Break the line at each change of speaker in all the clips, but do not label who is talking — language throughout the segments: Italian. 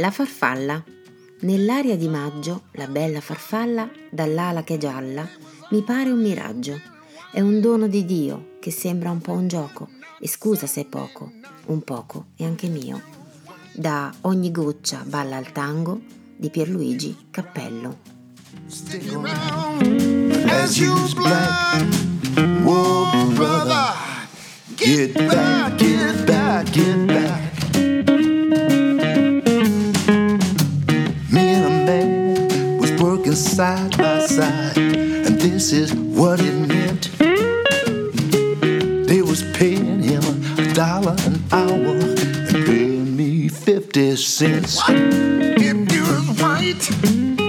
La farfalla. Nell'aria di maggio, la bella farfalla, dall'ala che gialla, mi pare un miraggio. È un dono di Dio che sembra un po' un gioco. E scusa se è poco, un poco è anche mio. Da ogni goccia balla al tango di Pierluigi Cappello. As you's black, whoa brother, get back, get back, get back.
Side by side, and this is what it meant. They was paying him a dollar an hour and paying me fifty cents.
What? If you was white.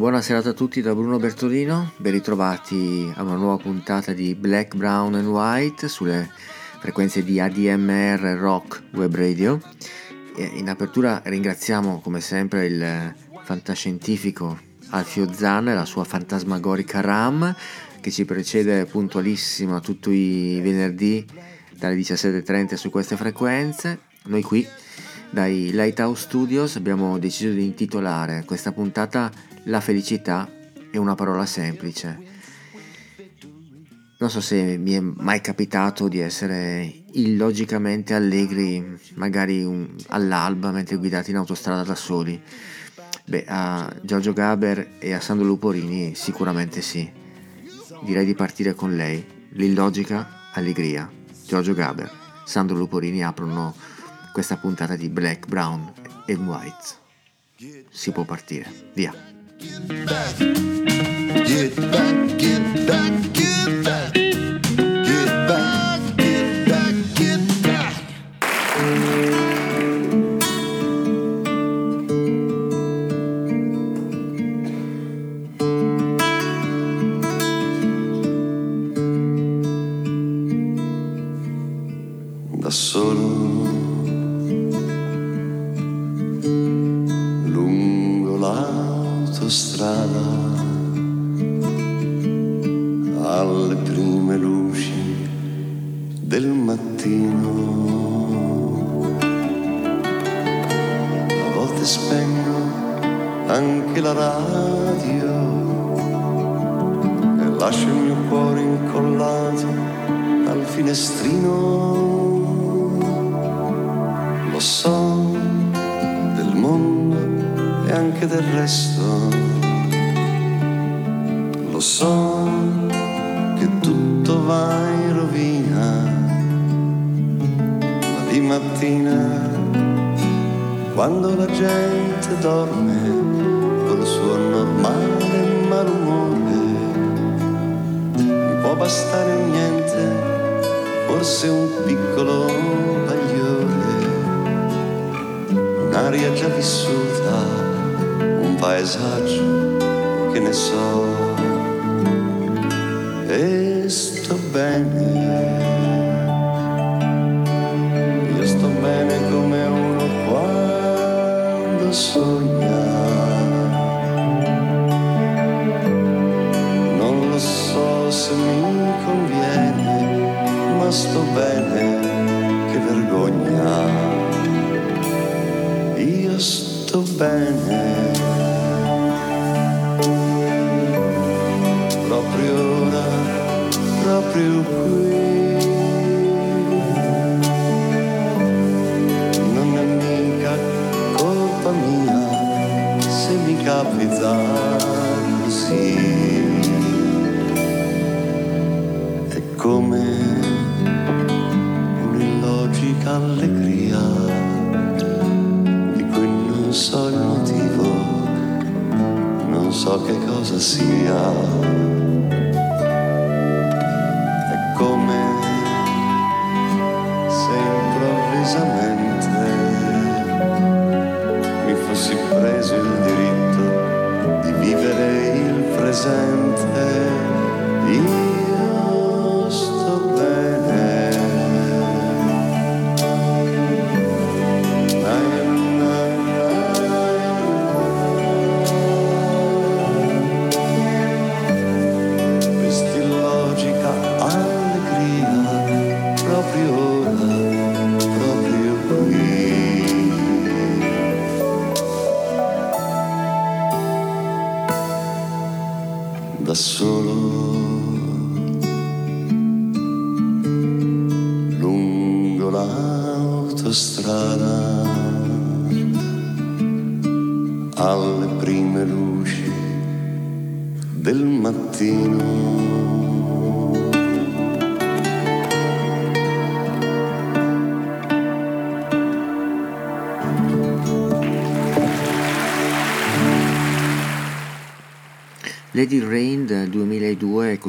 Buona serata a tutti da Bruno Bertolino, ben ritrovati a una nuova puntata di Black, Brown and White sulle frequenze di ADMR Rock Web Radio. In apertura ringraziamo come sempre il fantascientifico Alfio Zan e la sua fantasmagorica RAM che ci precede puntualissima tutti i venerdì dalle 17.30 su queste frequenze. Noi qui dai Lighthouse Studios abbiamo deciso di intitolare questa puntata La felicità è una parola semplice. Non so se mi è mai capitato di essere illogicamente allegri, magari un, all'alba mentre guidate in autostrada da soli. Beh, a Giorgio Gaber e a Sandro Luporini sicuramente sì. Direi di partire con lei. L'illogica allegria. Giorgio Gaber, Sandro Luporini aprono questa puntata di Black, Brown e White. Si può partire, via. Get back, get back, get back.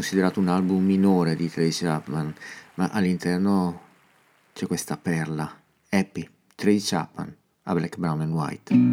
Considerato un album minore di Tracy Chapman, ma all'interno c'è questa perla, Happy, Tracy Chapman, a Black, Brown and White.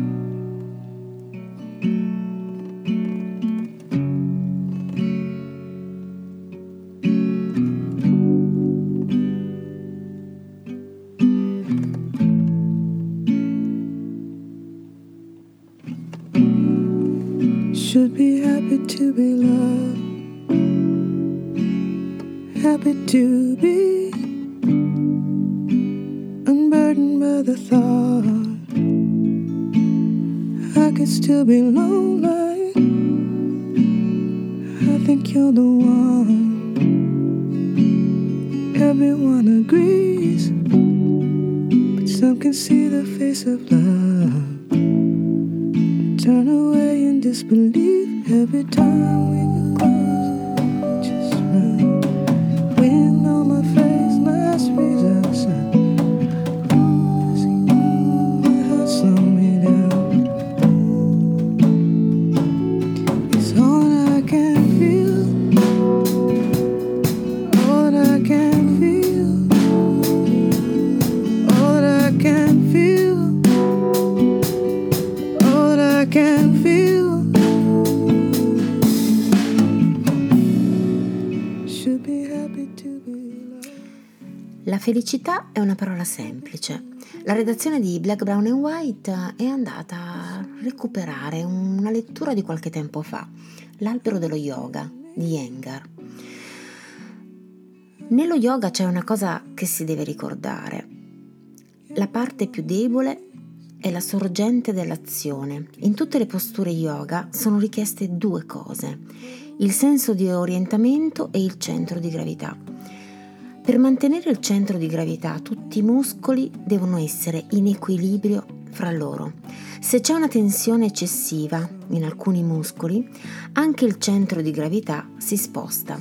La felicità è una parola semplice. La redazione di Black, Brown and White è andata a recuperare una lettura di qualche tempo fa, L'albero dello yoga di Yengar. Nello yoga c'è una cosa che si deve ricordare. La parte più debole è la sorgente dell'azione. In tutte le posture yoga sono richieste due cose, il senso di orientamento e il centro di gravità. Per mantenere il centro di gravità tutti i muscoli devono essere in equilibrio fra loro. Se c'è una tensione eccessiva in alcuni muscoli, anche il centro di gravità si sposta.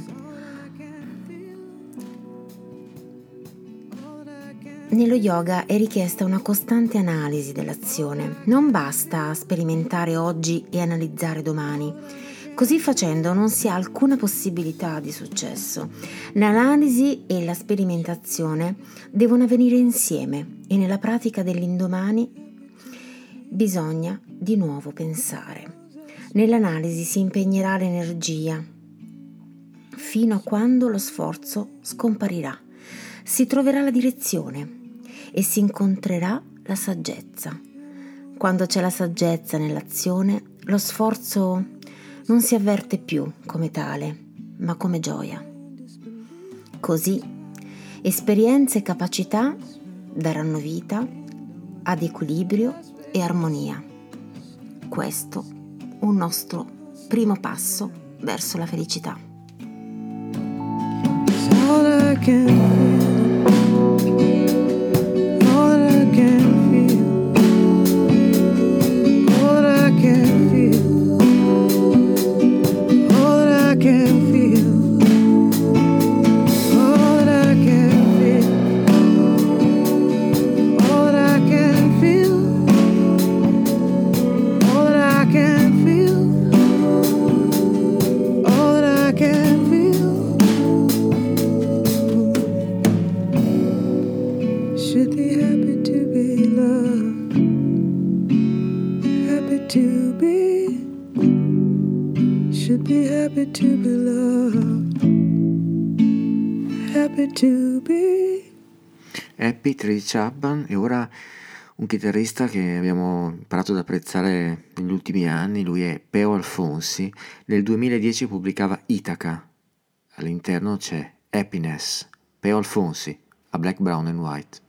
Nello yoga è richiesta una costante analisi dell'azione, non basta sperimentare oggi e analizzare domani. Così facendo non si ha alcuna possibilità di successo. L'analisi e la sperimentazione devono avvenire insieme e nella pratica dell'indomani bisogna di nuovo pensare. Nell'analisi si impegnerà l'energia fino a quando lo sforzo scomparirà. Si troverà la direzione e si incontrerà la saggezza. Quando c'è la saggezza nell'azione, lo sforzo non si avverte più come tale, ma come gioia. Così, esperienze e capacità daranno vita ad equilibrio e armonia. Questo un nostro primo passo verso la felicità.
Tracy Chapman e ora un chitarrista che abbiamo imparato ad apprezzare negli ultimi anni, lui è Peo Alfonsi, nel 2010 pubblicava Itaca, all'interno c'è Happiness, Peo Alfonsi, a Black, Brown and White.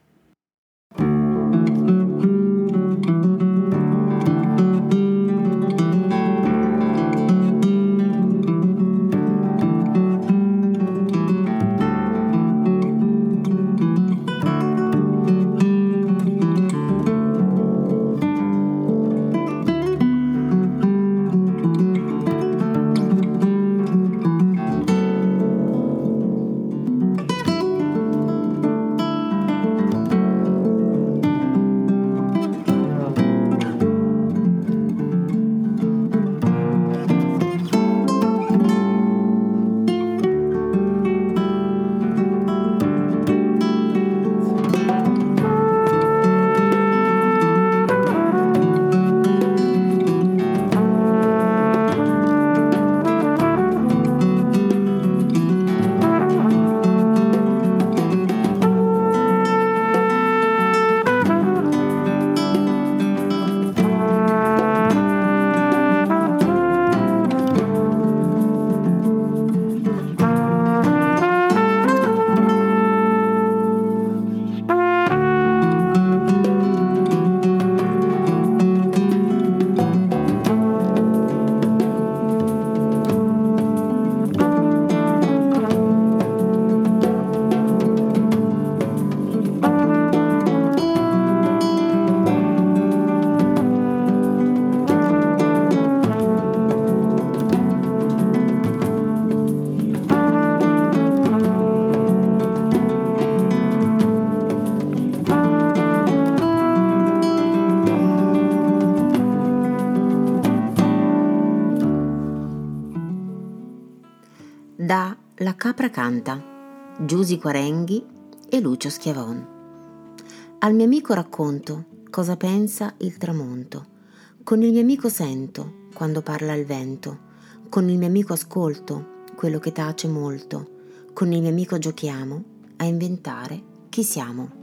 Capra canta, Giusi Quarenghi e Lucio Schiavon. Al mio amico racconto cosa pensa il tramonto. Con il mio amico sento quando parla il vento. Con il mio amico ascolto quello che tace molto. Con il mio amico giochiamo a inventare chi siamo.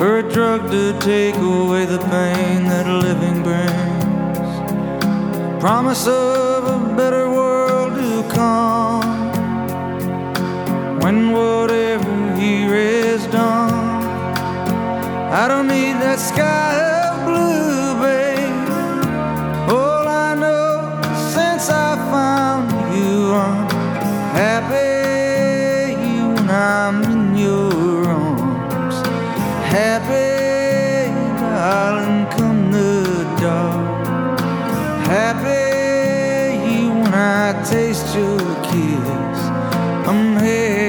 Or a drug to take away the pain that living brings. Promise of a better world to come. When whatever here is done, I don't need that sky I'm here.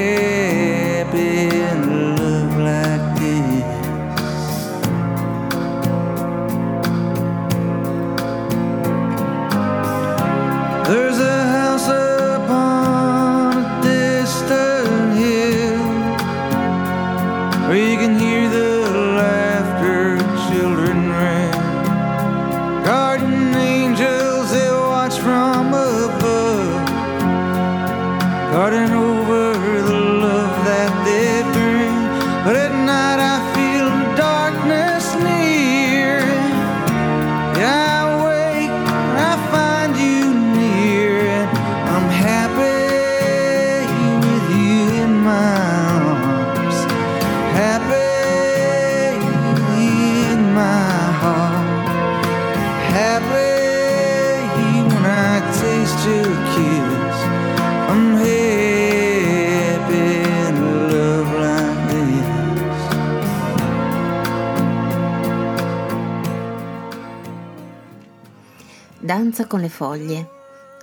Danza con le foglie,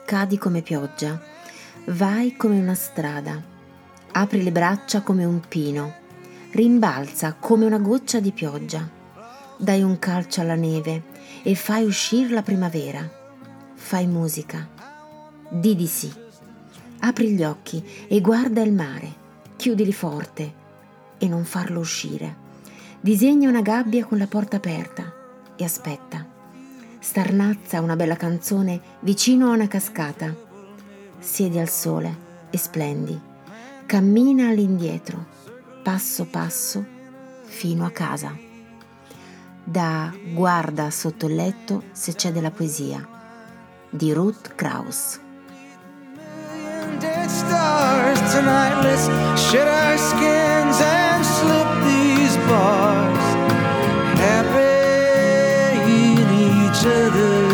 cadi come pioggia, vai come una strada, apri le braccia come un pino, rimbalza come una goccia di pioggia, dai un calcio alla neve e fai uscire la primavera, fai musica, di di sì, apri gli occhi e guarda il mare, chiudili forte e non farlo uscire, disegna una gabbia con la porta aperta e aspetta starnazza una bella canzone vicino a una cascata. Siedi al sole e splendi. Cammina all'indietro, passo passo, fino a casa. Da Guarda sotto il letto se c'è della poesia di Ruth Kraus.
stars our skins and slip these bars. to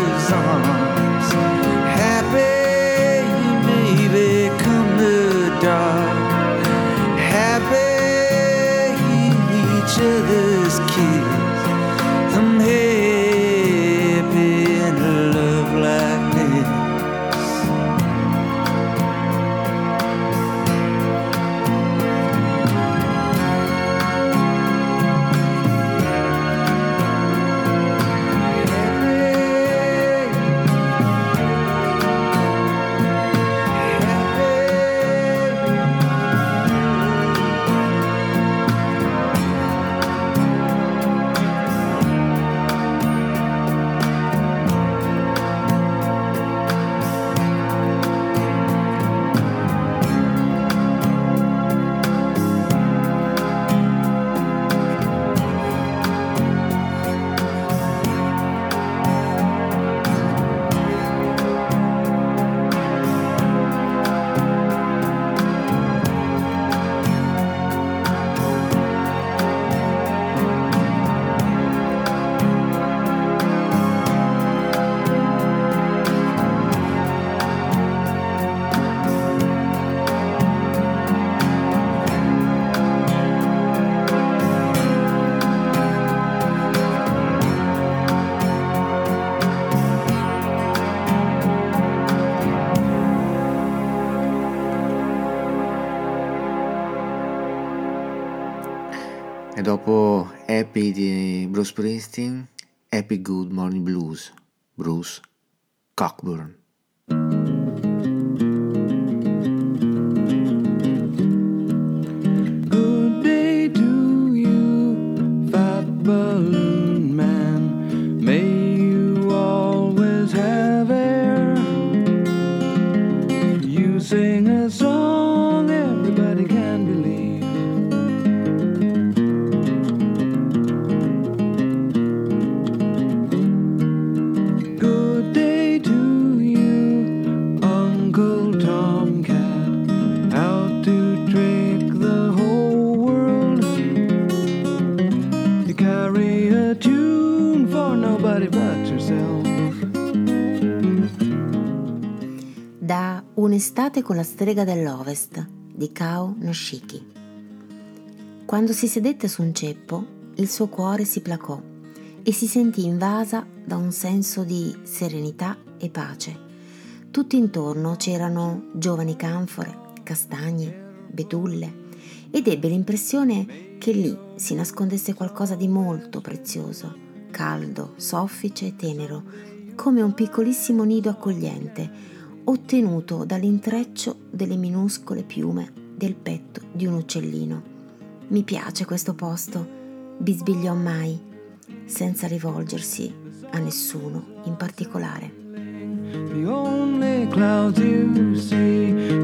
Happy
Good Morning Blues, Bruce
strega dell'Ovest di Kao Noshiki. Quando si sedette su un ceppo, il suo cuore si placò e si sentì invasa da un senso di serenità e pace. Tutto intorno c'erano giovani canfore, castagne, betulle ed ebbe l'impressione che lì si nascondesse qualcosa di molto prezioso, caldo, soffice e tenero, come un piccolissimo nido accogliente, ottenuto dall'intreccio delle minuscole piume del petto di un uccellino. Mi piace questo posto, bisbigliò mai, senza rivolgersi a nessuno in particolare.
The only clouds you see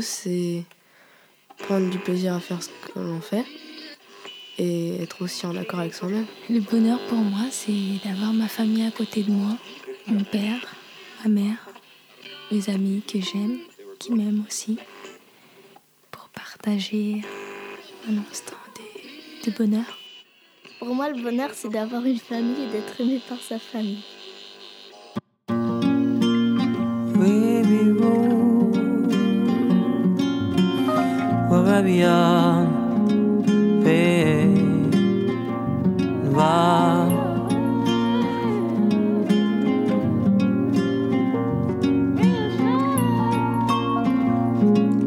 C'est prendre du plaisir à faire ce que l'on fait et être aussi en accord avec soi-même.
Le bonheur pour moi, c'est d'avoir ma famille à côté de moi, mon père, ma mère, mes amis que j'aime, qui m'aiment aussi, pour partager un instant de, de bonheur.
Pour moi, le bonheur, c'est d'avoir une famille et d'être aimé par sa famille.
Wababia, pe, va.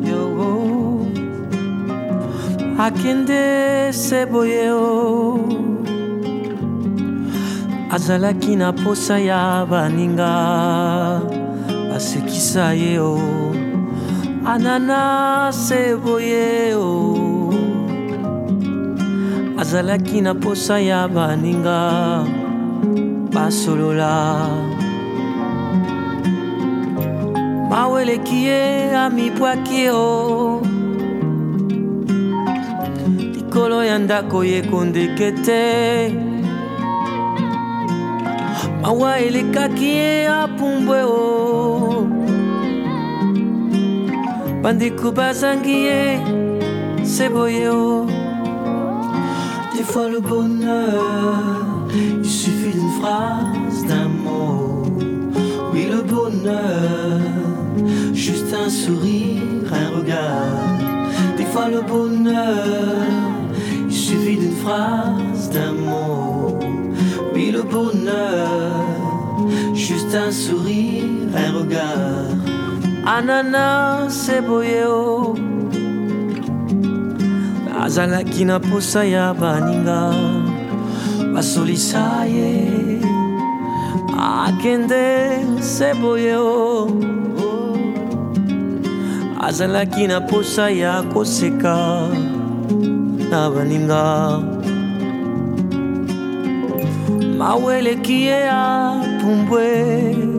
Yo, akende seboye o azalaki na posa ya baninga basekisa ye ananase boye o azalaki na posa ya baninga. Basolola. Maweleki ye amibwaki ye o likolo ya ndako ye kondeke te mawa elekaki ye apumbwe o bandeko bazangi ye se boye o. Des fois le bonheur il suffit d'une phrase d'un mot oui le bonheur juste un sourire un regard. Des fois le bonheur il suffit d'une phrase d'un mot oui le bonheur juste un sourire un regard ananas seboye o azalaki na posa ya baninga. Basolisa ye akende seboye o azalaki na posa ya koseka na baninga. Maweleki ye apumbwe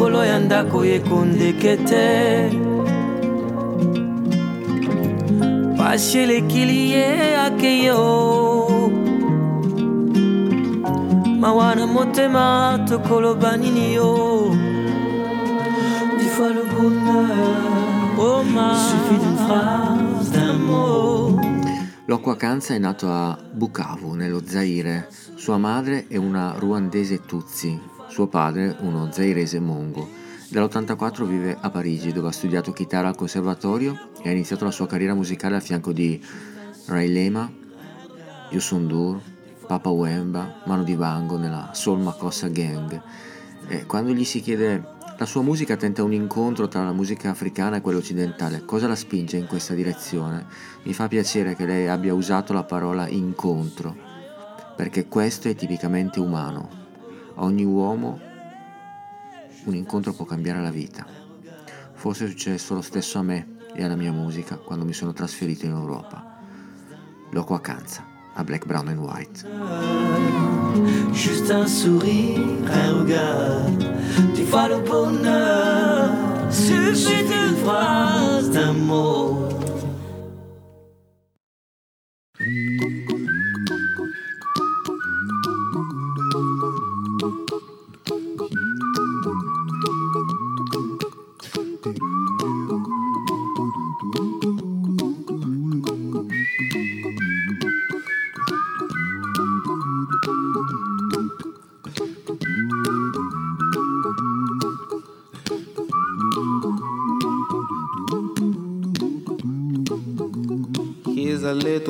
likolo ya ndako ye kondeke te
Mawana motema tokolo banini yo Dix fois le bonheur Oh ma Suffit d'une phrase, d'un mot
Loko Akanza è nato a Bukavu, nello Zaire. Sua madre è una ruandese Tutsi, suo padre uno zairese mongo. Dall'84 vive a Parigi, dove ha studiato chitarra al conservatorio e ha iniziato la sua carriera musicale a fianco di Ray Lema, Youssou N'Dour, Papa Wemba, Mano di Vango nella Soul Makossa Gang. E quando gli si chiede la sua musica tenta un incontro tra la musica africana e quella occidentale. Cosa la spinge in questa direzione? Mi fa piacere che lei abbia usato la parola incontro, perché questo è tipicamente umano. A ogni uomo un incontro può cambiare la vita. Forse è successo lo stesso a me e alla mia musica quando mi sono trasferito in Europa. Loco Acanza, a Black, Brown and White.
Juste un sourire, un regard Tu vois le bonheur Suffit d'une phrase, d'un mot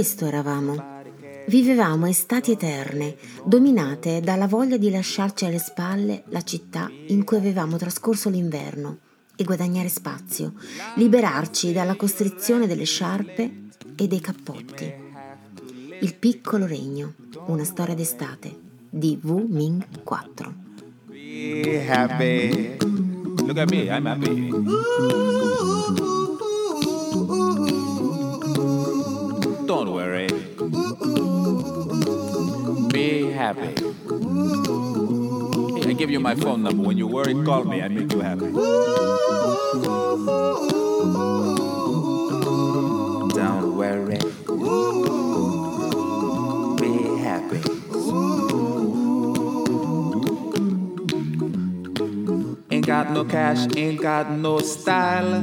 Questo eravamo. Vivevamo estati eterne, dominate dalla voglia di lasciarci alle spalle la città in cui avevamo trascorso l'inverno e guadagnare spazio, liberarci dalla costrizione delle sciarpe e dei cappotti. Il piccolo regno, una storia d'estate di Wu Ming 4.
be happy. Look at me, I'm happy. Don't worry. Be happy. I give you my phone number. When you worry, call me. I make you happy. Don't worry. Be happy. Ain't got no cash, ain't got no style,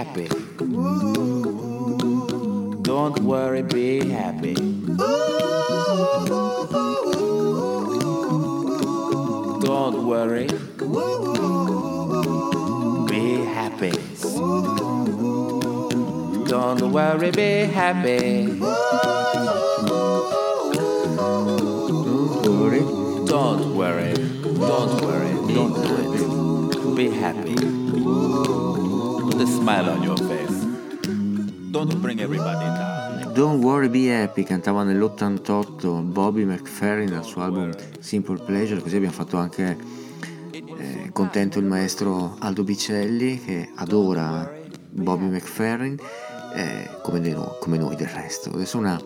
Happy. Don't worry, be happy. Don't worry. Be happy. Don't worry, be happy.
Don't worry.
Don't worry. Don't worry. Don't do it. Be happy. Put a smile on your face. Don't bring everybody down.
Don't Worry Be Happy cantava nell'88 Bobby McFerrin dal suo album Simple Pleasure, così abbiamo fatto anche eh, contento il maestro Aldo Bicelli che adora Bobby McFerrin eh, come, di no- come noi del resto. Adesso una,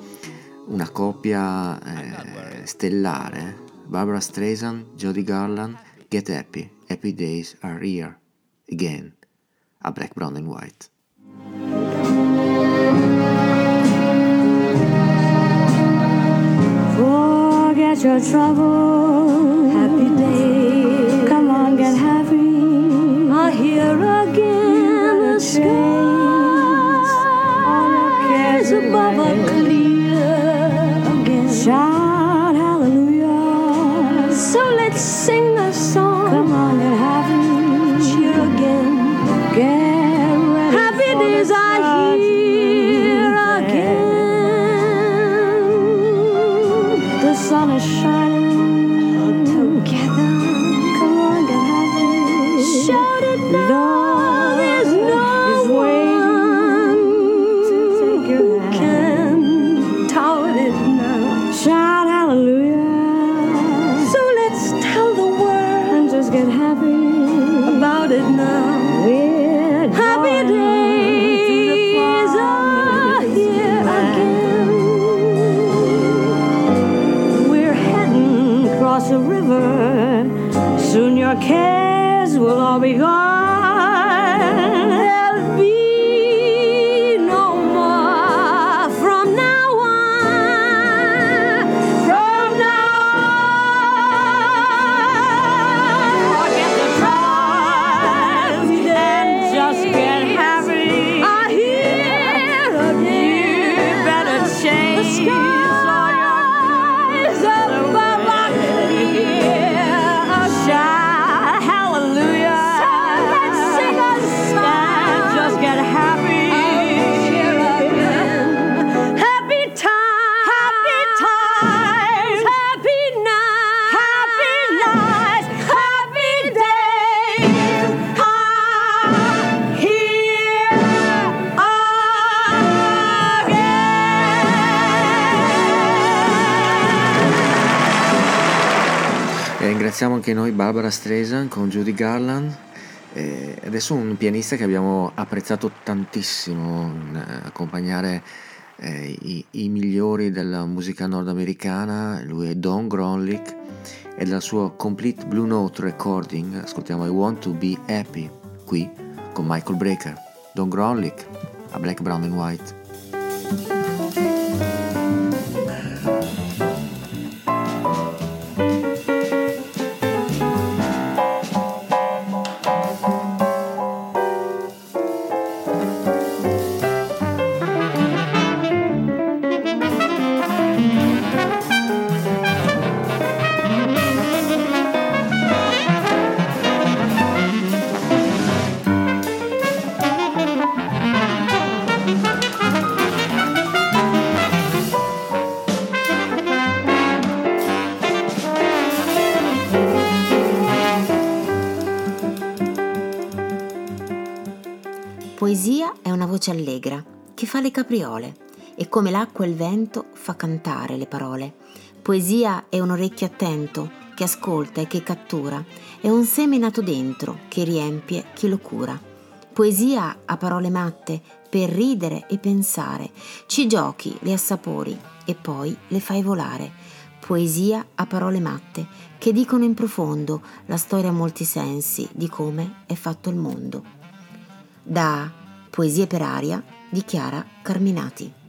una coppia eh, stellare, Barbara Streisand, Jody Garland, Get Happy, Happy Days Are Here Again, a Black, Brown and White.
Forget your trouble. Happy day. Come on, get happy. I hear again the skies. All your cares above are clear again.
Barbara Streisand con Judy Garland. E adesso un pianista che abbiamo apprezzato tantissimo eh, accompagnare eh, i, i migliori della musica nordamericana, lui è Don Gronlich e dal suo Complete Blue Note Recording ascoltiamo I Want to Be Happy qui con Michael Brecker. Don Gronlich a Black, Brown and White.
Capriole e come l'acqua e il vento fa cantare le parole. Poesia è un orecchio attento che ascolta e che cattura, è un seme nato dentro che riempie chi lo cura. Poesia ha parole matte per ridere e pensare, ci giochi, le assapori e poi le fai volare. Poesia ha parole matte che dicono in profondo la storia a molti sensi di come è fatto il mondo. Da Poesie per aria di Chiara Carminati.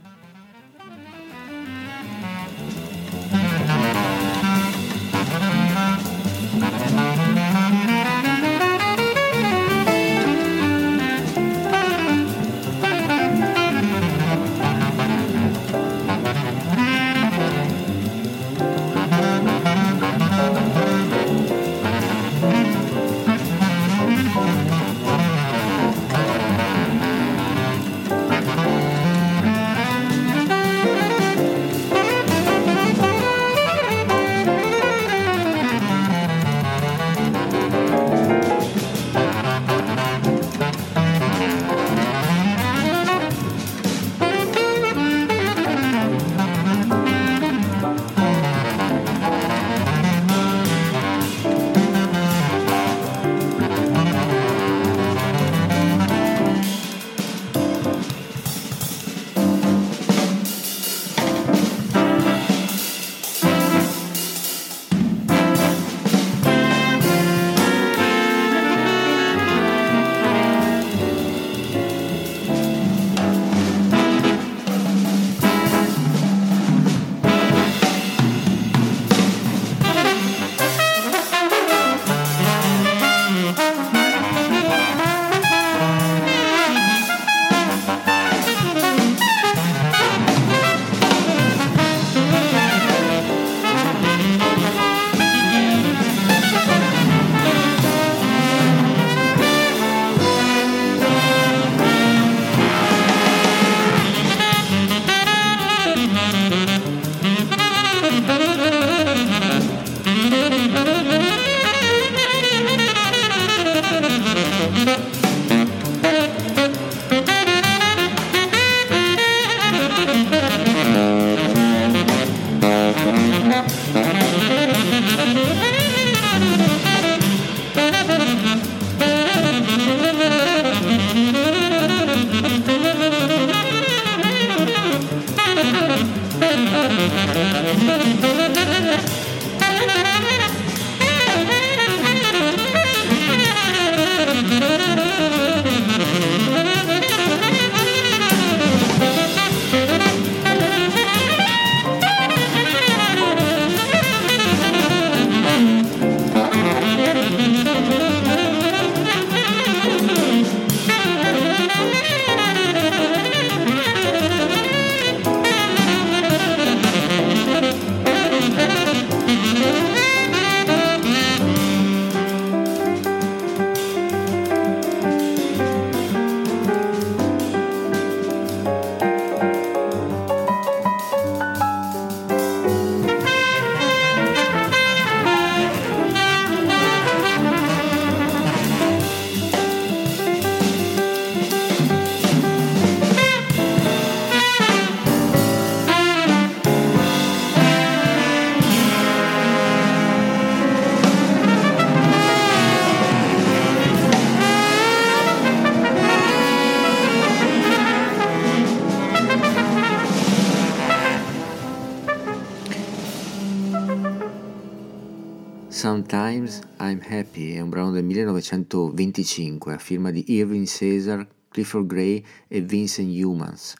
1925 a firma di Irving Caesar, Clifford Gray e Vincent Humans.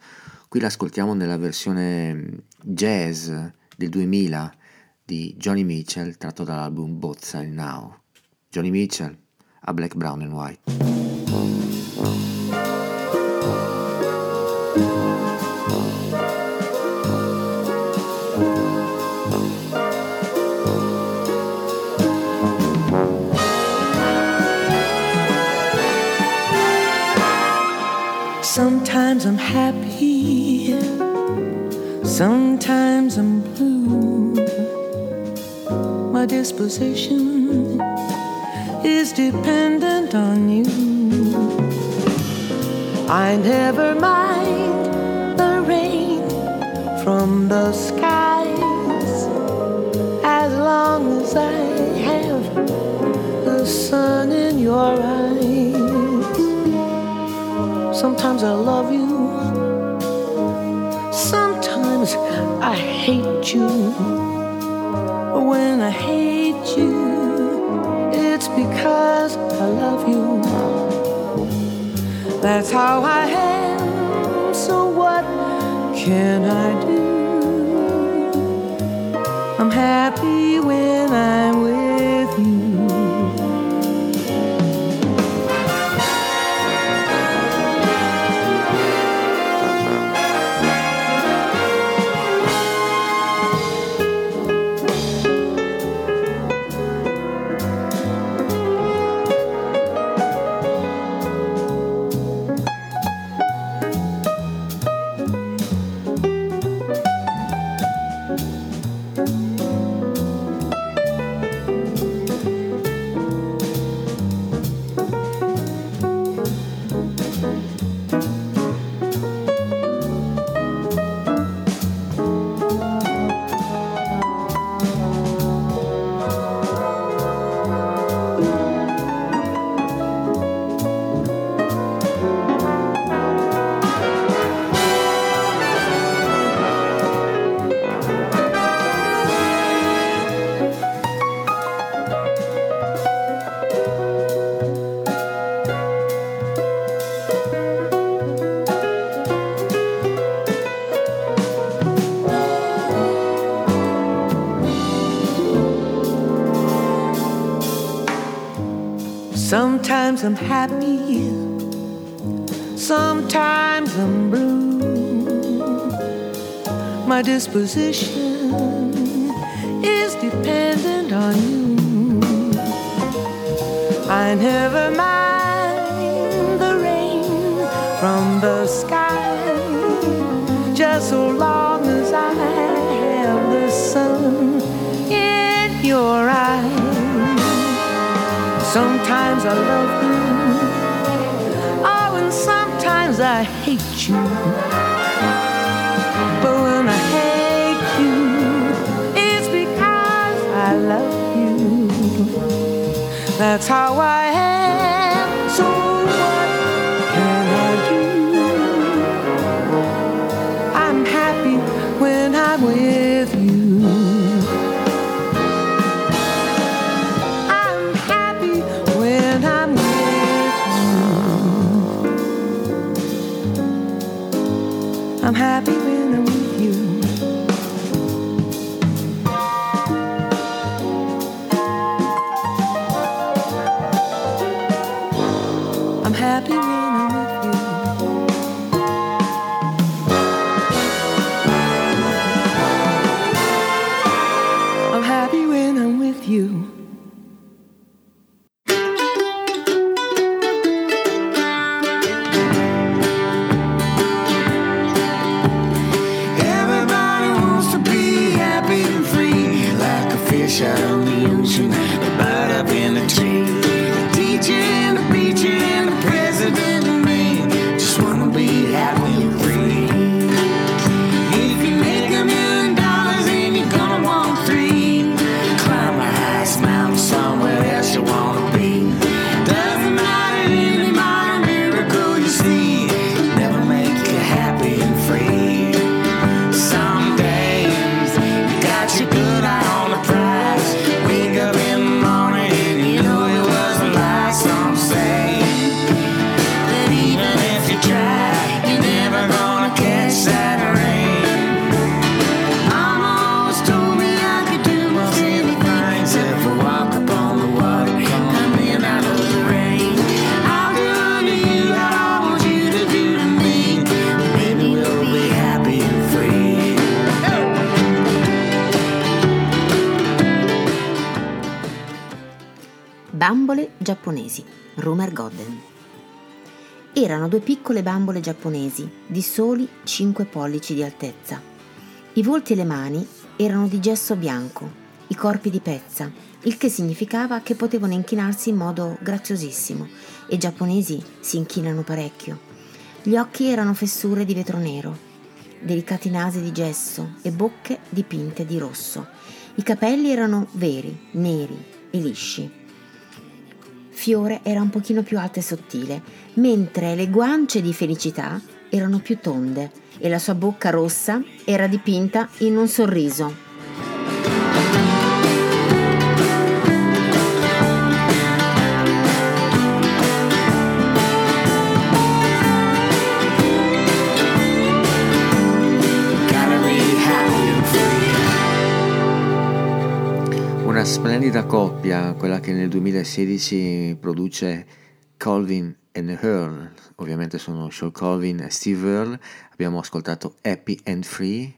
Qui l'ascoltiamo nella versione jazz del 2000 di Johnny Mitchell tratto dall'album Both Side Now. Johnny Mitchell a Black, Brown and White.
Sometimes I'm blue. My disposition is dependent on you. I never mind the rain from the skies as long as I have the sun in your eyes. Sometimes I love you, I hate you. When I hate you, it's because I love you. That's how I am, so what can I do? I'm happy when I'm Sometimes I'm happy, sometimes I'm blue. My disposition is dependent on you. I never mind Sometimes I love you, oh, and sometimes I hate you. But when I hate you, it's because I love you. That's how I
giapponesi, Rumer Godden. Erano due piccole bambole giapponesi di soli 5 pollici di altezza. I volti e le mani erano di gesso bianco, i corpi di pezza, il che significava che potevano inchinarsi in modo graziosissimo e i giapponesi si inchinano parecchio. Gli occhi erano fessure di vetro nero, delicati nasi di gesso e bocche dipinte di rosso. I capelli erano veri, neri e lisci. Fiore era un pochino più alta e sottile, mentre le guance di Felicità erano più tonde e la sua bocca rossa era dipinta in un sorriso.
Splendida coppia, quella che nel 2016 produce Colvin and Earl, ovviamente sono Sean Colvin e Steve Earle, abbiamo ascoltato Happy and Free,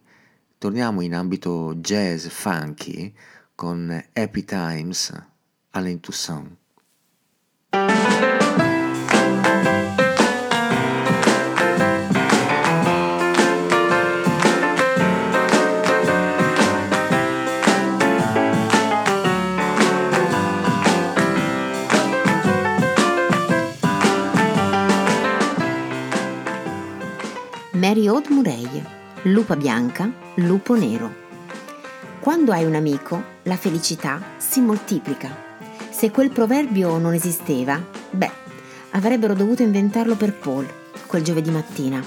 torniamo in ambito jazz funky con Happy Times, Alain Toussaint.
Mary Aude Murray, lupa bianca, lupo nero. Quando hai un amico, la felicità si moltiplica. Se quel proverbio non esisteva, beh, avrebbero dovuto inventarlo per Paul, quel giovedì mattina.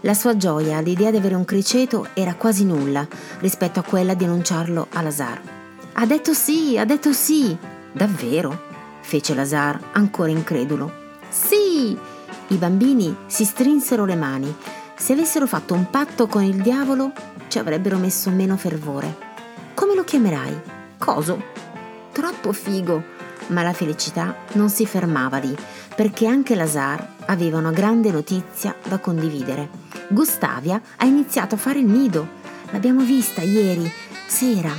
La sua gioia all'idea di avere un criceto era quasi nulla rispetto a quella di annunciarlo a Lazar. Ha detto sì, ha detto sì! Davvero? fece Lazar, ancora incredulo. Sì! I bambini si strinsero le mani. Se avessero fatto un patto con il diavolo, ci avrebbero messo meno fervore. Come lo chiamerai? Coso? Troppo figo! Ma la felicità non si fermava lì, perché anche Lazar aveva una grande notizia da condividere. Gustavia ha iniziato a fare il nido. L'abbiamo vista ieri, sera.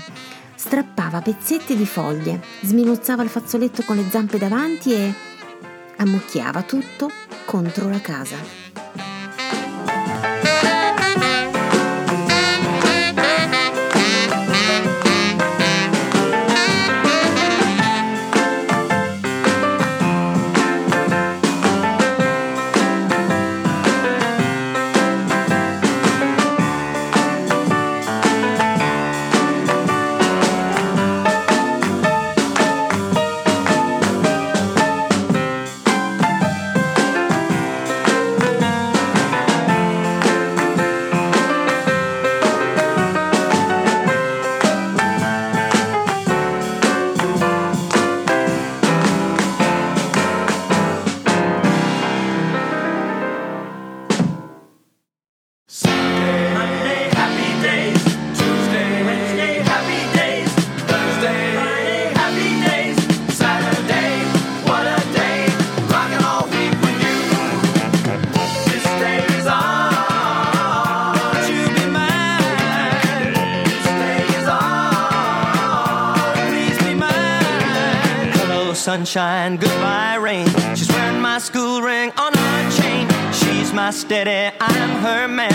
Strappava pezzetti di foglie, sminuzzava il fazzoletto con le zampe davanti e ammucchiava tutto contro la casa.
Sunshine, goodbye rain. She's wearing my school ring on her chain. She's my steady, I'm her man.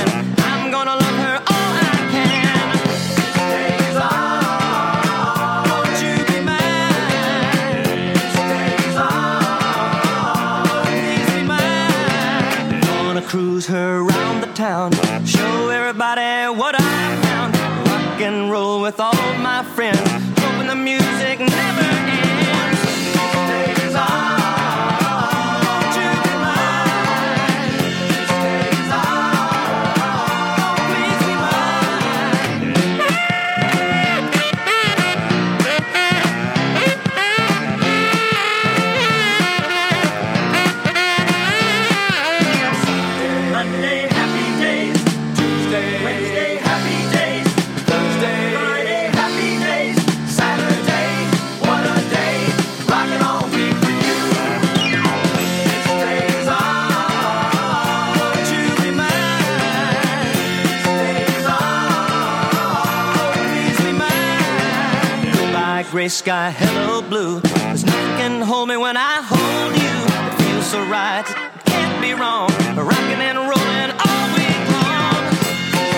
Gray sky, hello, blue. There's nothing can hold me when I hold you. It feels so right, can't be wrong. Rocking and rolling all week long.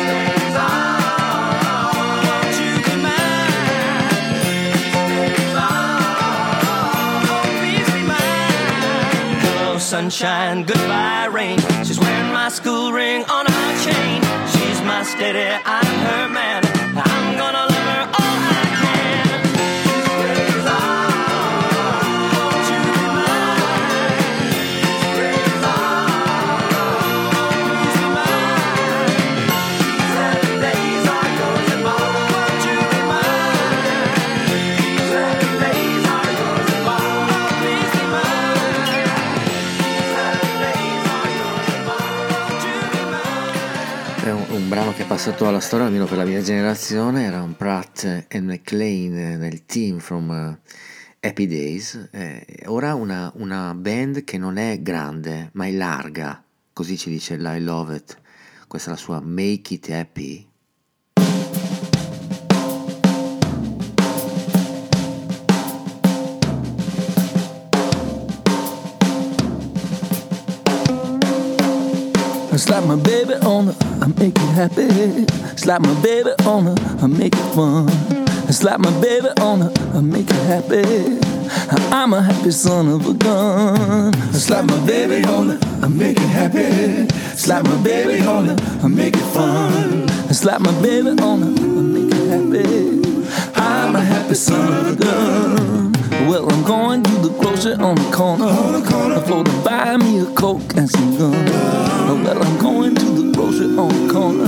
Days are, won't you be mine? Days are, please be mine. Hello, sunshine, goodbye, rain. She's wearing my school ring on her chain. She's my steady, I'm
passato alla storia, almeno per la mia generazione, era un Pratt e McLean nel team from eh, Happy Days. Eh, ora una, una band che non è grande, ma è larga, così ci dice I Love It. Questa è la sua Make It Happy.
Slap my baby on her, I make it happy. Slap my baby on her, I make it fun. Slap my baby on her, I make it happy. I'm a happy son of a gun. Slap my baby on her, I make it happy. Slap my baby on her, I make it fun. Slap my baby on her, I make it happy. I'm a happy son of a gun. Well, I'm going to the grocery on the corner. On the corner. To buy me a coke and some gum. Oh, well, I'm going to the grocery on the corner.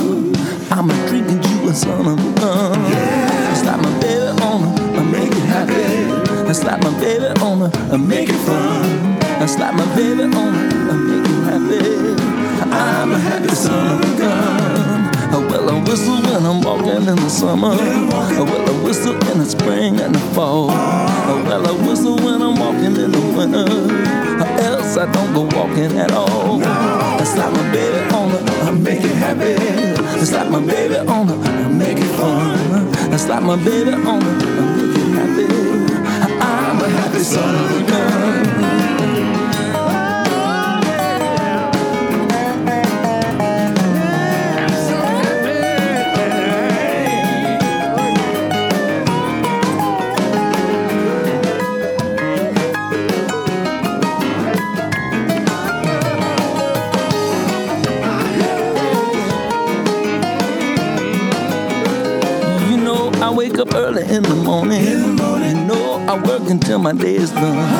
I'm a drinking you a son of a gun. Yeah. Slap my baby on her, I make it happy. I slap my baby on her, I make it fun. I slap my baby on her, I make it happy. I'm a happy son of a gun. Well, I whistle when I'm walking in the summer. Well, I whistle in the spring and the fall. Well, I whistle when I'm walking in the winter. Or else I don't go walking at all. I slap my baby on her, I make it happy. I slap my baby on the, I make it fun. I slap my baby on her, I make it happy. I'm a happy son of a gun. Until my day is done.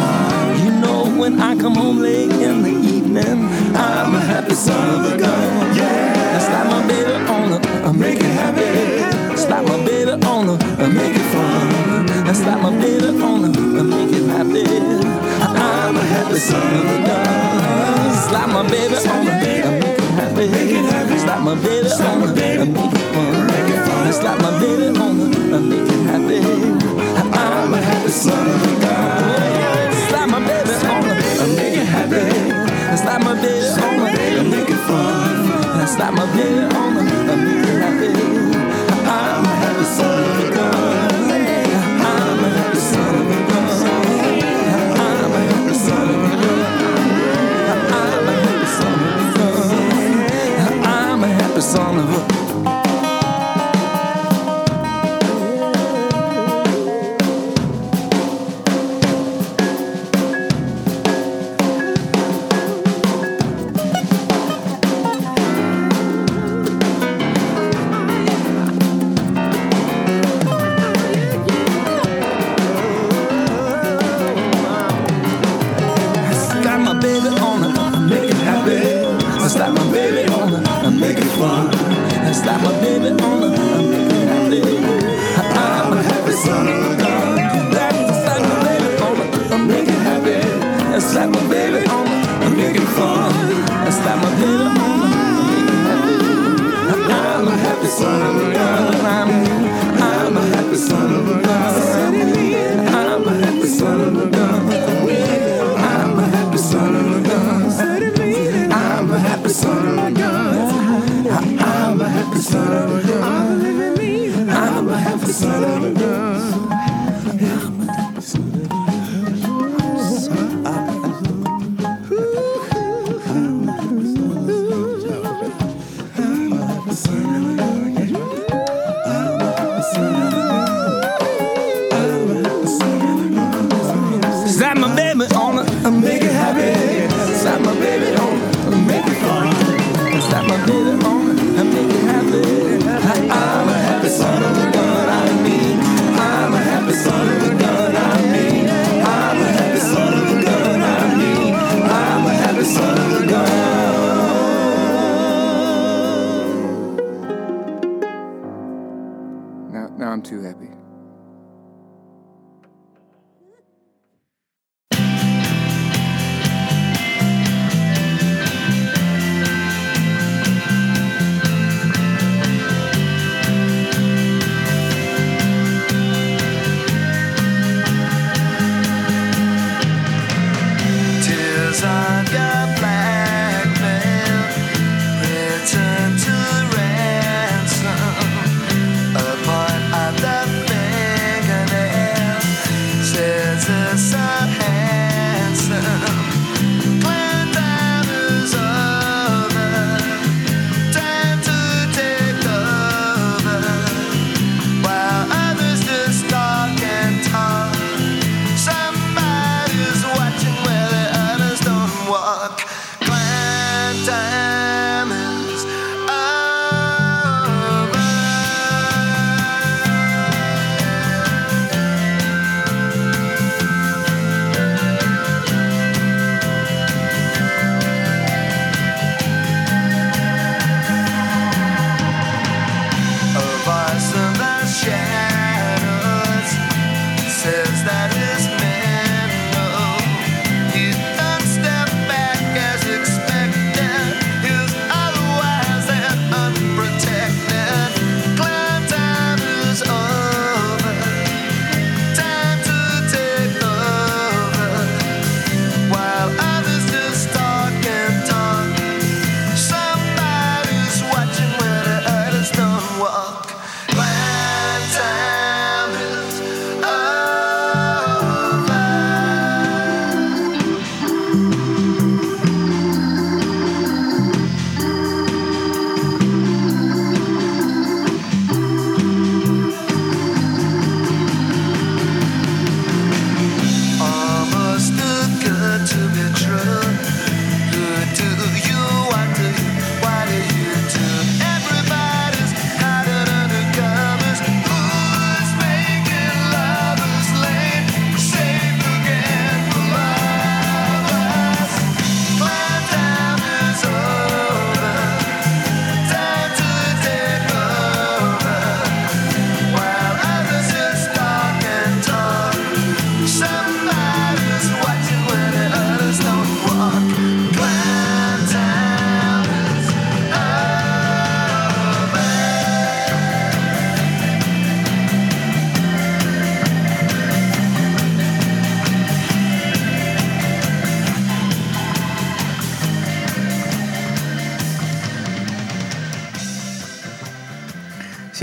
my
mind.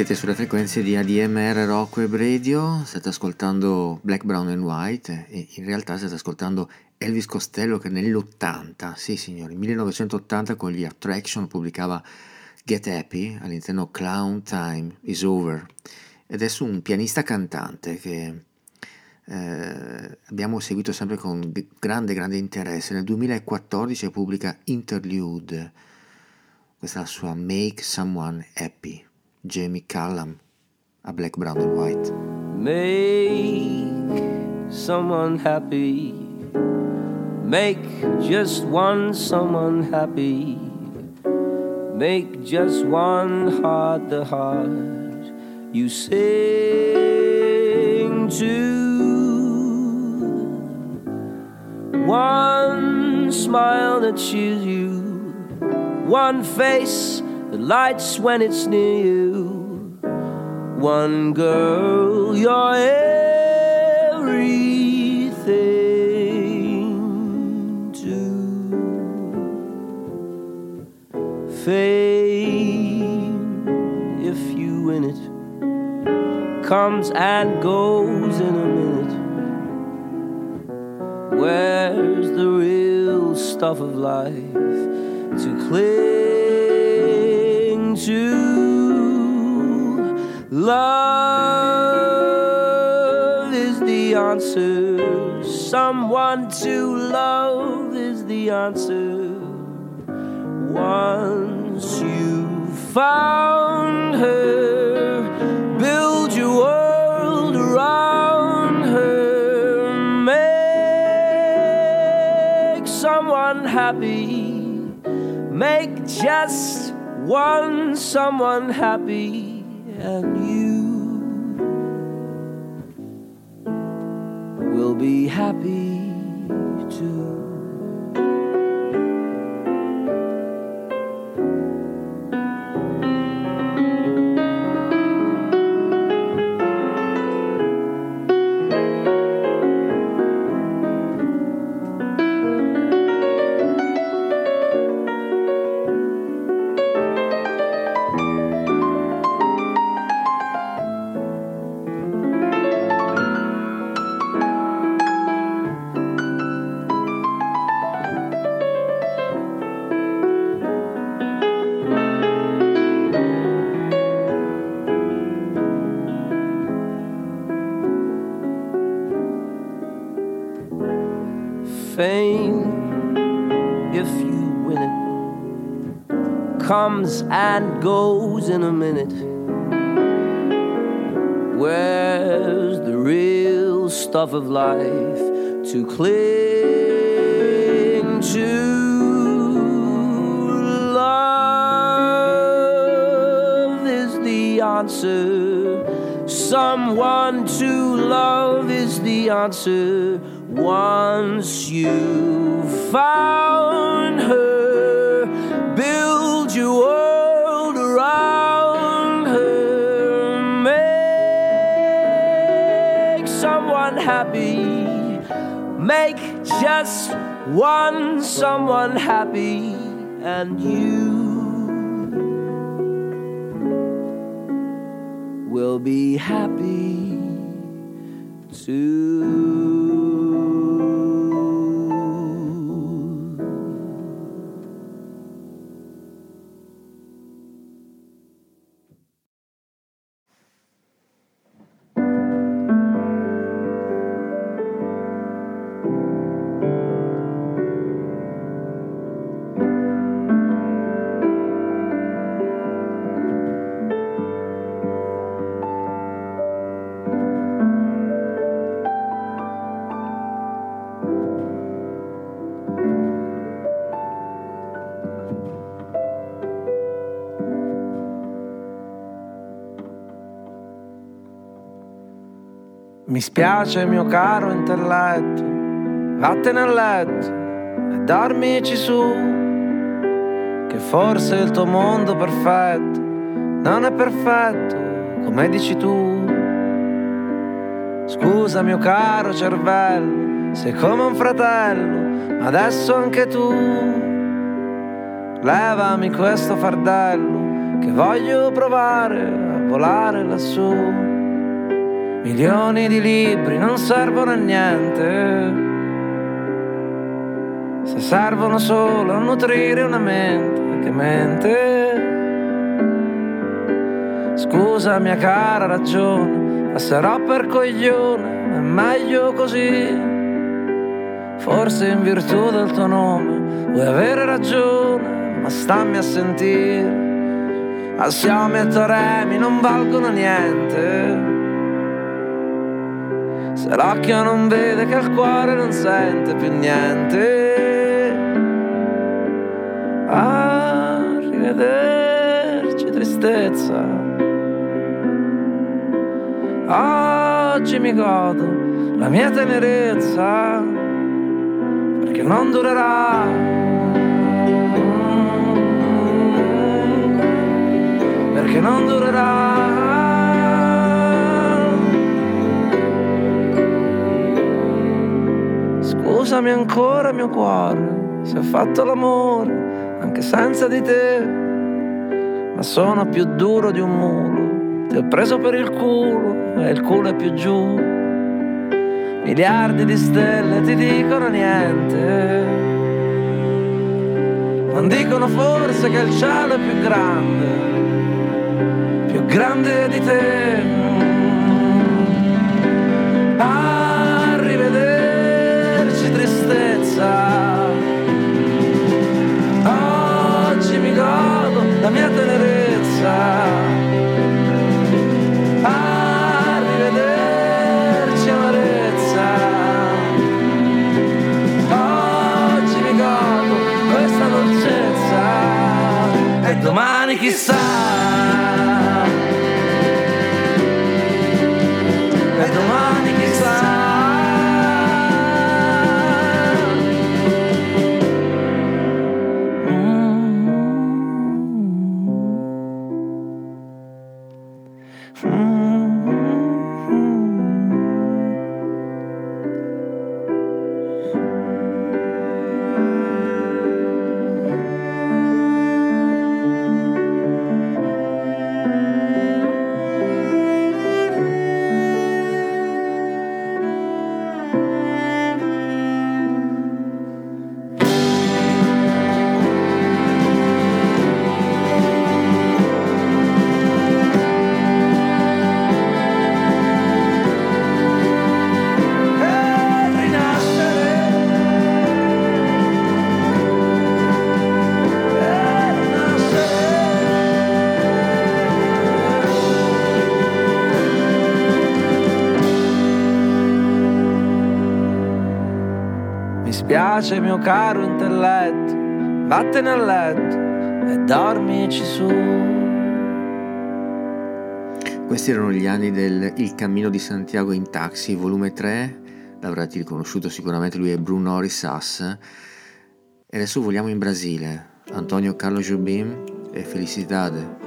Siete sulle frequenze di ADMR Rock Web Radio, state ascoltando Black, Brown and White e in realtà state ascoltando Elvis Costello che nell'80, sì signori, 1980 con gli Attraction pubblicava Get Happy all'interno Clown Time is Over ed è su un pianista cantante che eh, abbiamo seguito sempre con grande grande interesse. Nel 2014 pubblica Interlude, questa è la sua Make Someone Happy, Jamie Callum a Black, Brown and White.
Make someone happy. Make just one someone happy. Make just one heart the heart you sing to. One smile that cheers you. One face that lights when it's near you. One girl, you're everything to fame if you win it. comes and goes in a minute. Where's the real stuff of life to cling to? Love is the answer. Someone to love is the answer. Once you found her, build your world around her. Make someone happy. Make just one someone happy, and you will be happy comes and goes in a minute. Where's the real stuff of life to cling to? Love is the answer. Someone to love is the answer once you one someone happy, and you will be happy
Mi spiace mio caro intelletto, vattene a letto e dormici su, che forse il tuo mondo perfetto non è perfetto come dici tu. Scusa mio caro cervello, sei come un fratello, ma adesso anche tu. Levami questo fardello che voglio provare a volare lassù. Milioni di libri non servono a niente se servono solo a nutrire una mente che mente. Scusa mia cara ragione, passerò per coglione, è meglio così. Forse in virtù del tuo nome vuoi avere ragione, ma stammi a sentire. Assiomi e teoremi non valgono niente. Se l'occhio non vede che il cuore non sente più niente. Arrivederci tristezza. Oggi mi godo la mia tenerezza perché non durerà. Perché non durerà. Scusami ancora mio cuore se ho fatto l'amore anche senza di te, ma sono più duro di un muro Ti ho preso per il culo e il culo è più giù. Miliardi di stelle ti dicono niente. Non dicono forse che il cielo è più grande, più grande di te. preguiçar. Mi spiace mio caro intelletto, vattene a letto e dormici su.
Questi erano gli anni del Il cammino di Santiago in taxi, volume 3. L'avrete riconosciuto sicuramente, lui è Bruno Rissas. E adesso voliamo in Brasile. Antonio Carlo Jobim e Felicidade.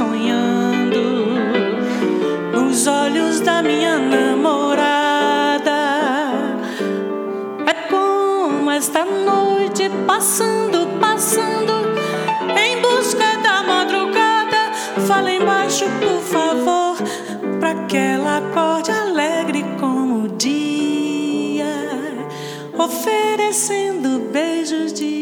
Sonhando nos olhos da minha namorada. É como esta noite passando, passando em busca da madrugada. Fala embaixo, por favor, pra que ela acorde alegre como o dia, oferecendo
beijos de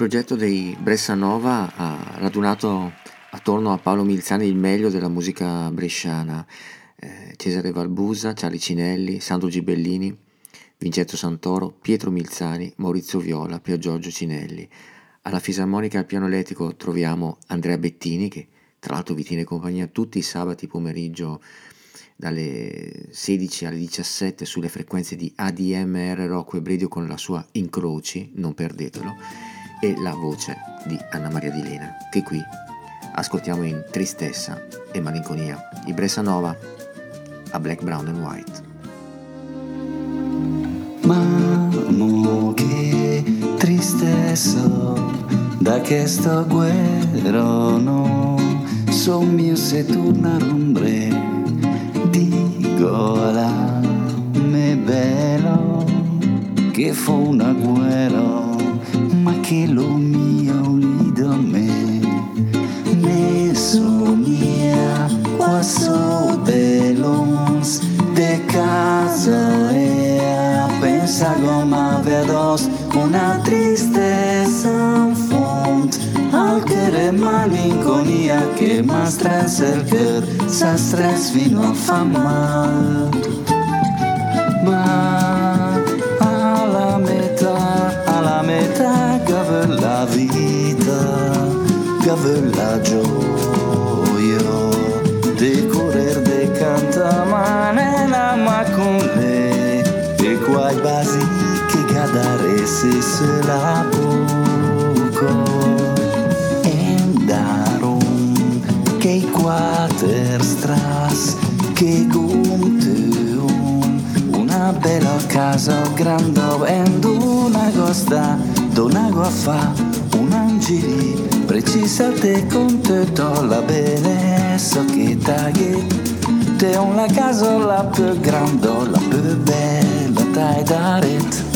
progetto dei Bressanova ha radunato attorno a Paolo Milzani il meglio della musica bresciana. Eh, Cesare Valbusa, Charlie Cinelli, Sandro Gibellini, Vincenzo Santoro, Pietro Milzani, Maurizio Viola, Pier Giorgio Cinelli. Alla fisarmonica al piano elettrico troviamo Andrea Bettini che tra l'altro vi tiene compagnia tutti i sabati pomeriggio dalle 16 alle 17 sulle frequenze di ADMR Rock Web Radio con la sua Incroci, non perdetelo, e la voce di Anna Maria Di Lena, che qui ascoltiamo in tristezza e malinconia. I Bressa Nova a Black, Brown and White.
Mamo, che tristezza da che sto guerra no son mio se torna l'ombre dico alla me bello che fu una guerra ma che lo mio lido a me ne sognia qua so de lons de casa. E pensa come vedos una tristezza in fond. Al căre malinconia che mi stress il cœur sa stress fino a che la gioia de correr de canta manena ma con le e quai basi che gadare se se la poco darum che i quaterstras che gunteum una bella casa grande and una costa don'agua fa un angeli precisa te con tutto la bellezza che tagli te una casa la più grande la più bella dai daret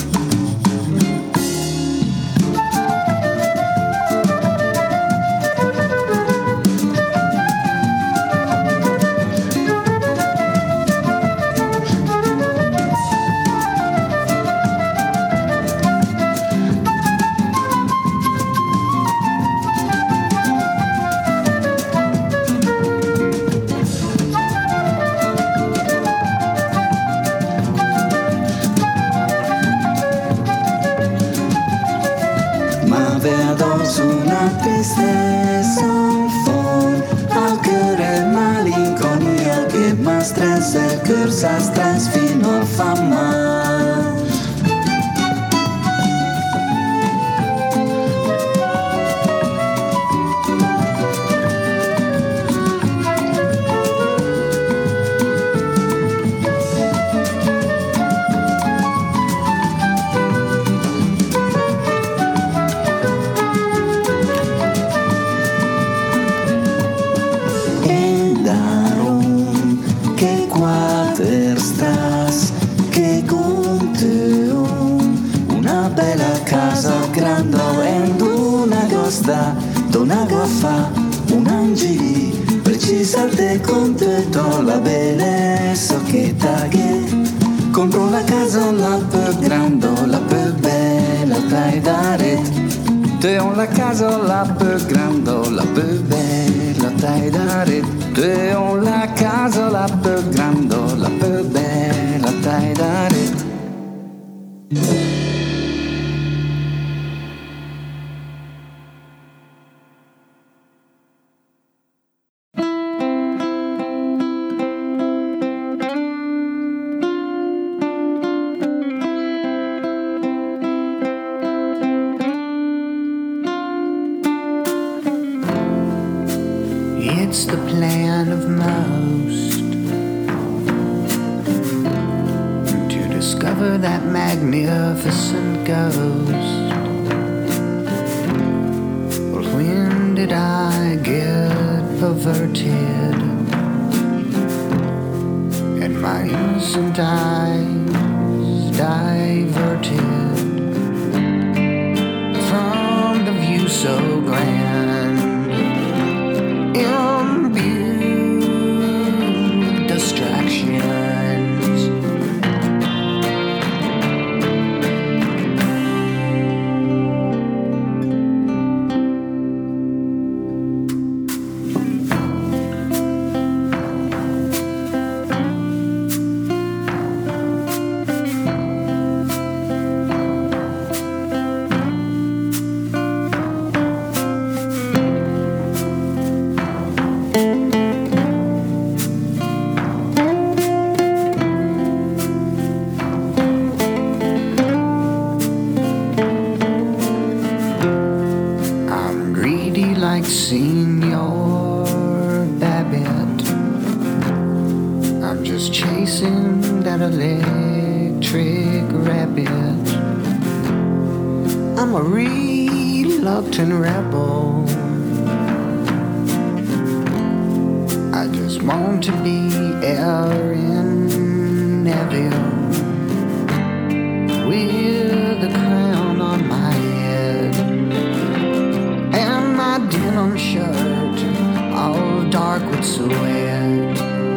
la casa, la grande, la bella, dai dare. the wind.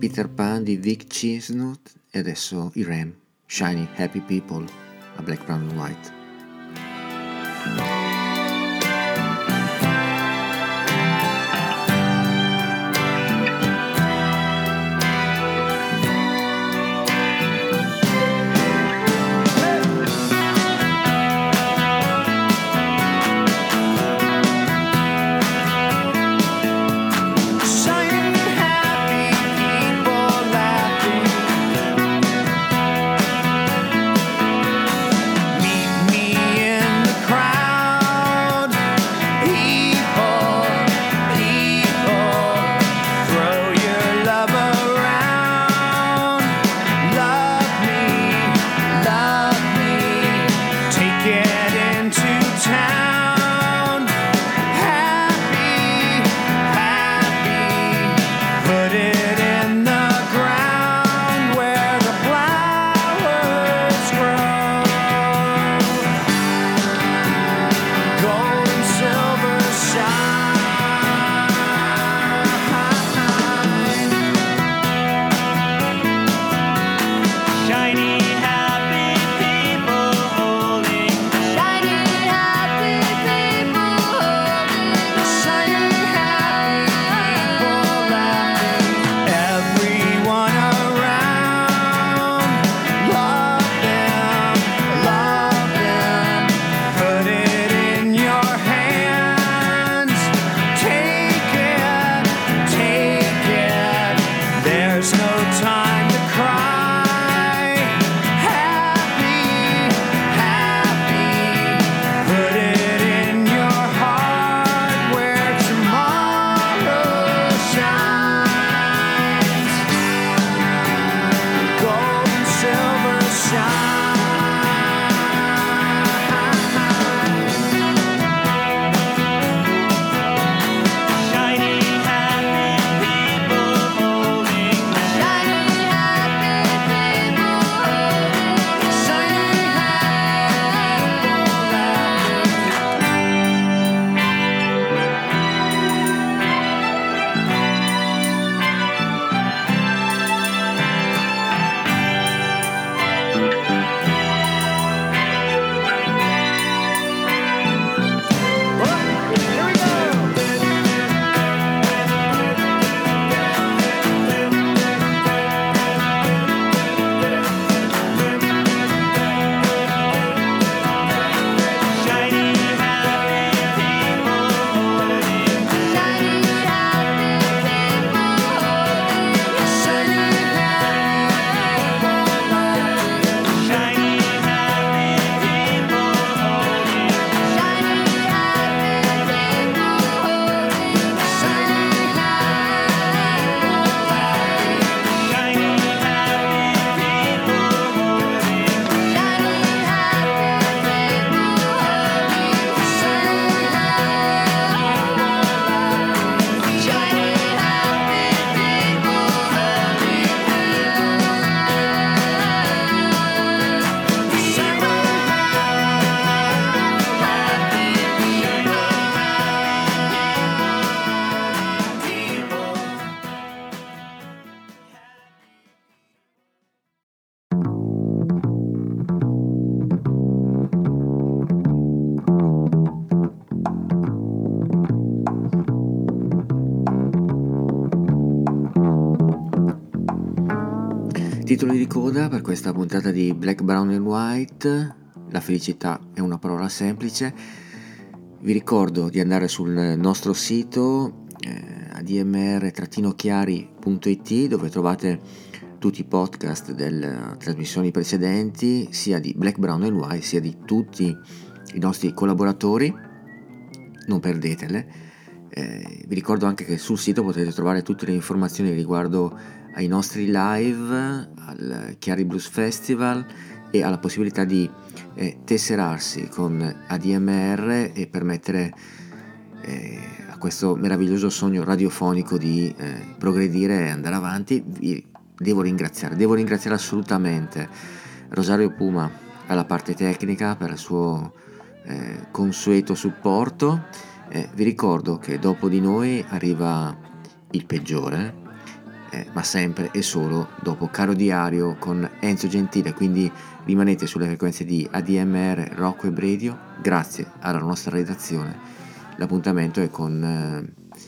Peter Pan
di Dick Chisnut e adesso i Ram, Shiny Happy People a Black, Brown and White. Questa puntata di Black, Brown and White. La felicità è una parola semplice. Vi ricordo di andare sul nostro sito eh, admr-chiari.it dove trovate tutti i podcast delle trasmissioni precedenti, sia di Black, Brown and White, sia di tutti i nostri collaboratori. Non perdetele. Eh, vi ricordo anche che sul sito potete trovare tutte le informazioni riguardo ai nostri live, al Chiari Blues Festival e alla possibilità di eh, tesserarsi con ADMR e permettere eh, a questo meraviglioso sogno radiofonico di eh, progredire e andare avanti. Vi devo ringraziare, devo ringraziare assolutamente Rosario Puma alla parte tecnica per il suo eh, consueto supporto. Eh, vi ricordo che dopo di noi arriva il peggiore, eh, ma sempre e solo dopo Caro Diario con Enzo Gentile, quindi rimanete sulle frequenze di ADMR Rock Web Radio, grazie alla nostra redazione. L'appuntamento è con eh,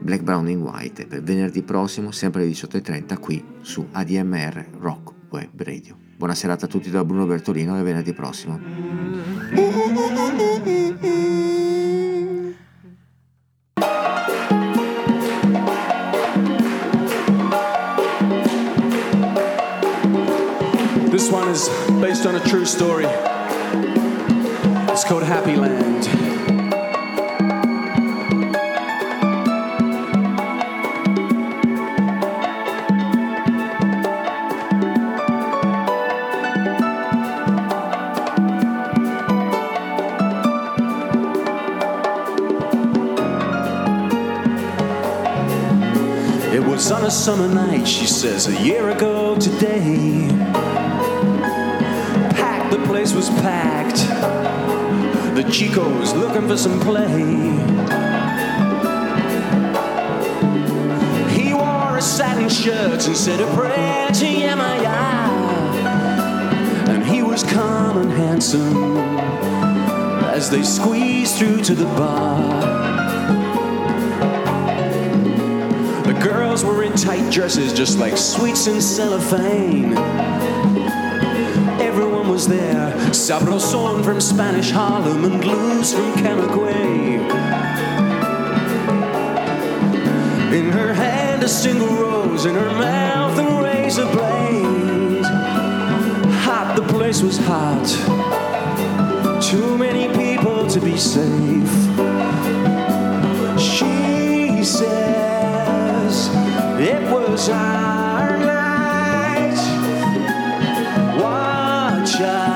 Black, Brown in White per venerdì prossimo, sempre alle 18.30 qui su ADMR Rock Web Radio. Buona serata a tutti da Bruno Bertolino e venerdì prossimo.
This one is based on a true story. It's called Happy Land. It was on a summer night, she says, a year ago today. The place was packed. The Chico was looking for some play. He wore a satin shirt and said a prayer to Yamaya. And he was calm and handsome as they squeezed through to the bar. The girls were in tight dresses just like sweets in cellophane. Was there, Sabroson from Spanish Harlem and Luz from Camagüey. In her hand a single rose, in her mouth a razor blade. Hot, the place was hot. Too many people to be safe. She says it was our shine.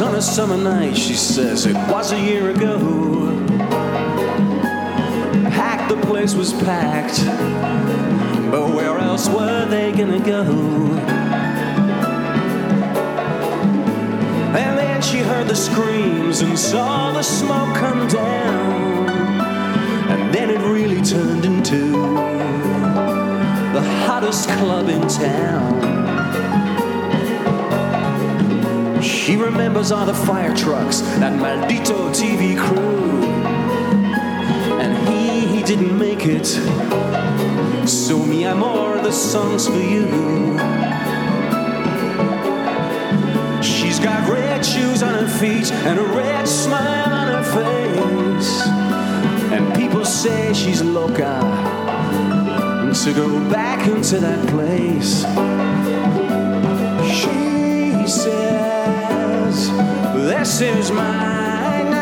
On a summer night, she says it was a year ago. Packed, the place was packed, but where else were they gonna go? And then she heard the screams and saw the smoke come down. And then it really turned into the hottest club in town. She remembers all the fire trucks, that maldito TV crew. And he, he didn't make it. So, mi amor, the song's for you. She's got red shoes on her feet and a red smile on her face. And people say she's loca to go back into that place. This is mine.